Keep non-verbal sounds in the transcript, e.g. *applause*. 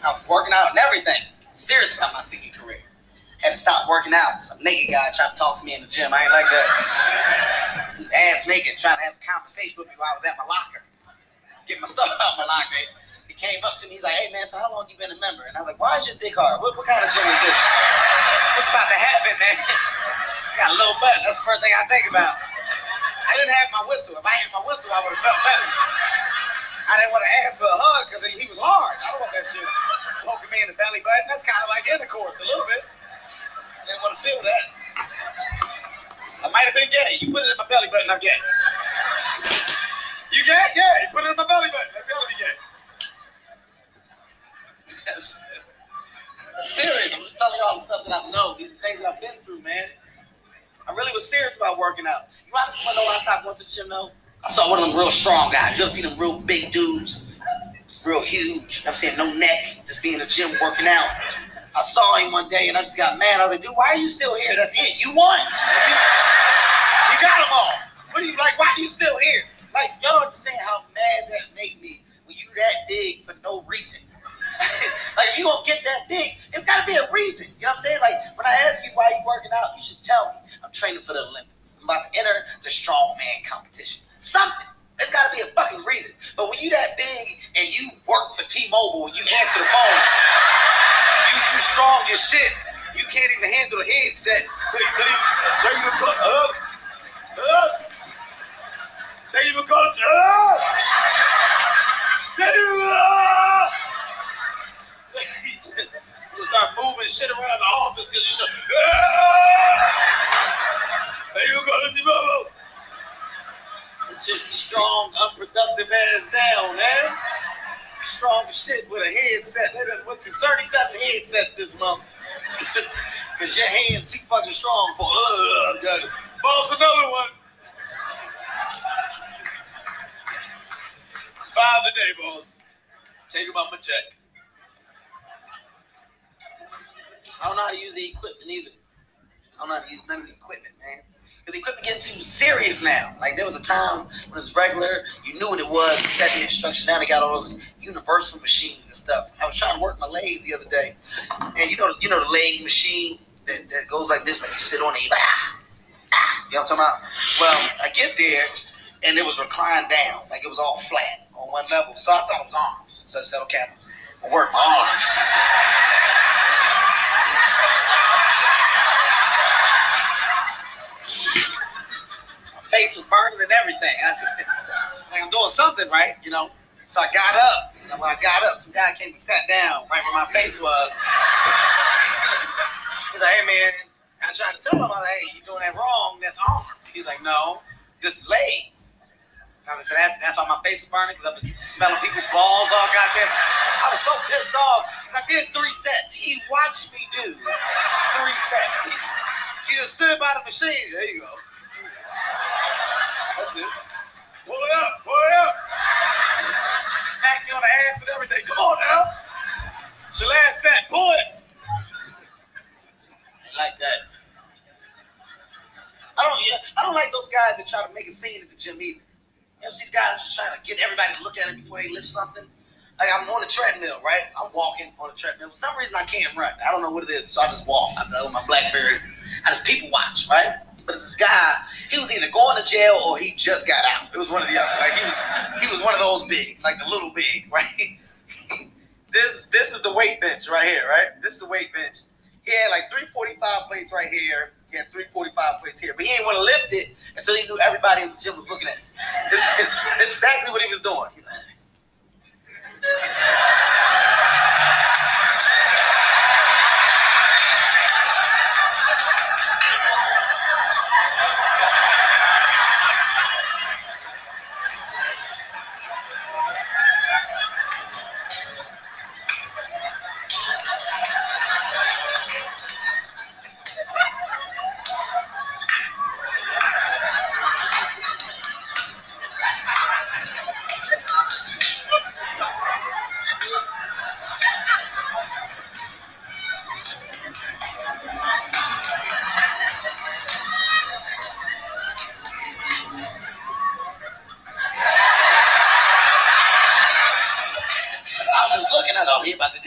I was working out and everything. Serious about my singing career. Had to stop working out. Some naked guy tried to talk to me in the gym. I ain't like that. He was ass naked, trying to have a conversation with me while I was at my locker. Get my stuff out of my locker. He came up to me, he's like, hey man, so how long you been a member? And I was like, why is your dick hard? What, what kind of gym is this? What's about to happen, man? I *laughs* got a little butt. That's the first thing I think about. I didn't have my whistle. If I had my whistle, I would have felt better. I didn't want to ask for a hug because he was hard. I don't want that shit poking me in the belly button. That's kind of like intercourse a little bit. I didn't want to feel that. I might have been gay. You put it in my belly button, I'm gay. You gay? Yeah, you put it in my belly button. That's gotta be gay. serious. I'm just telling you all the stuff that I know, these things that I've been through, man. I really was serious about working out. You honestly want to know I stopped going to the gym though? I saw one of them real strong guys. You ever see them real big dudes? Real huge. I'm saying no neck, just being in the gym working out. I saw him one day and I just got mad. I was like, dude, why are you still here? That's it. You won. You, got them all. What are you like? Why are you still here? Like, y'all don't understand how mad that make me when you that big for no reason. *laughs* like if you gonna get that big, it's gotta be a reason. You know what I'm saying? Like when I ask you why you working out, you should tell me I'm training for the Olympics. I'm about to enter the strongman competition. Something. There's gotta be a fucking reason. But when you that big and you work for T-Mobile, and you answer the phone, you you strong as shit. You can't even handle the headset. There you go. Hello? Hello? There you go. Hello? There you go. you start moving shit around the office because you start. There you go, T-Mobile. Strong, unproductive ass down, man. Strong shit with a headset. They done went to 37 headsets this month. *laughs* Cause your hands too fucking strong for uh. Boss another one. Five a day, boss. Take him out my check. I don't know how to use the equipment either. I don't know how to use none of the equipment, man. Because the equipment getting too serious now. Like there was a time when it was regular, you knew what it was, you set the instruction. Now they got all those universal machines and stuff. I was trying to work my legs the other day, and you know, you know the leg machine that, that goes like this, like you sit on it, you, ah, ah, you know what I'm talking about? Well, I get there, and it was reclined down, like it was all flat on one level. So I thought it was arms. So I said, okay, I'll work my arms. face was burning and everything. I said, like I'm doing something right, you know. So I got up. And when I got up, some guy came and sat down right where my face was. He's like, hey man, I tried to tell him, I was like, hey, you're doing that wrong. That's arms. He's like, no, this is legs. I said, that's, that's why my face was burning because I've been smelling people's balls all goddamn. I was so pissed off. I did three sets. He watched me do three sets. He, he just stood by the machine. There you go. That's it. Pull it up, pull it up. Smack me on the ass and everything. Come on now. It's your last. Pull it. I like that. I don't. Yeah, I don't like those guys that try to make a scene at the gym either. You ever see the guys just trying to get everybody to look at it before they lift something? Like I'm on the treadmill, right? I'm walking on the treadmill. For some reason, I can't run. I don't know what it is, so I just walk. I'm with my BlackBerry. I just people watch, right? But this guy, he was either going to jail or he just got out. It was one of the other. Like he was, he was one of those bigs, like the little big, *laughs* right? this, this is the weight bench right here, right? This is the weight bench. He had like 345 plates right here. He had 345 plates here, but he didn't want to lift it until he knew everybody in the gym was looking at him. This is exactly what he was doing. At all about to do.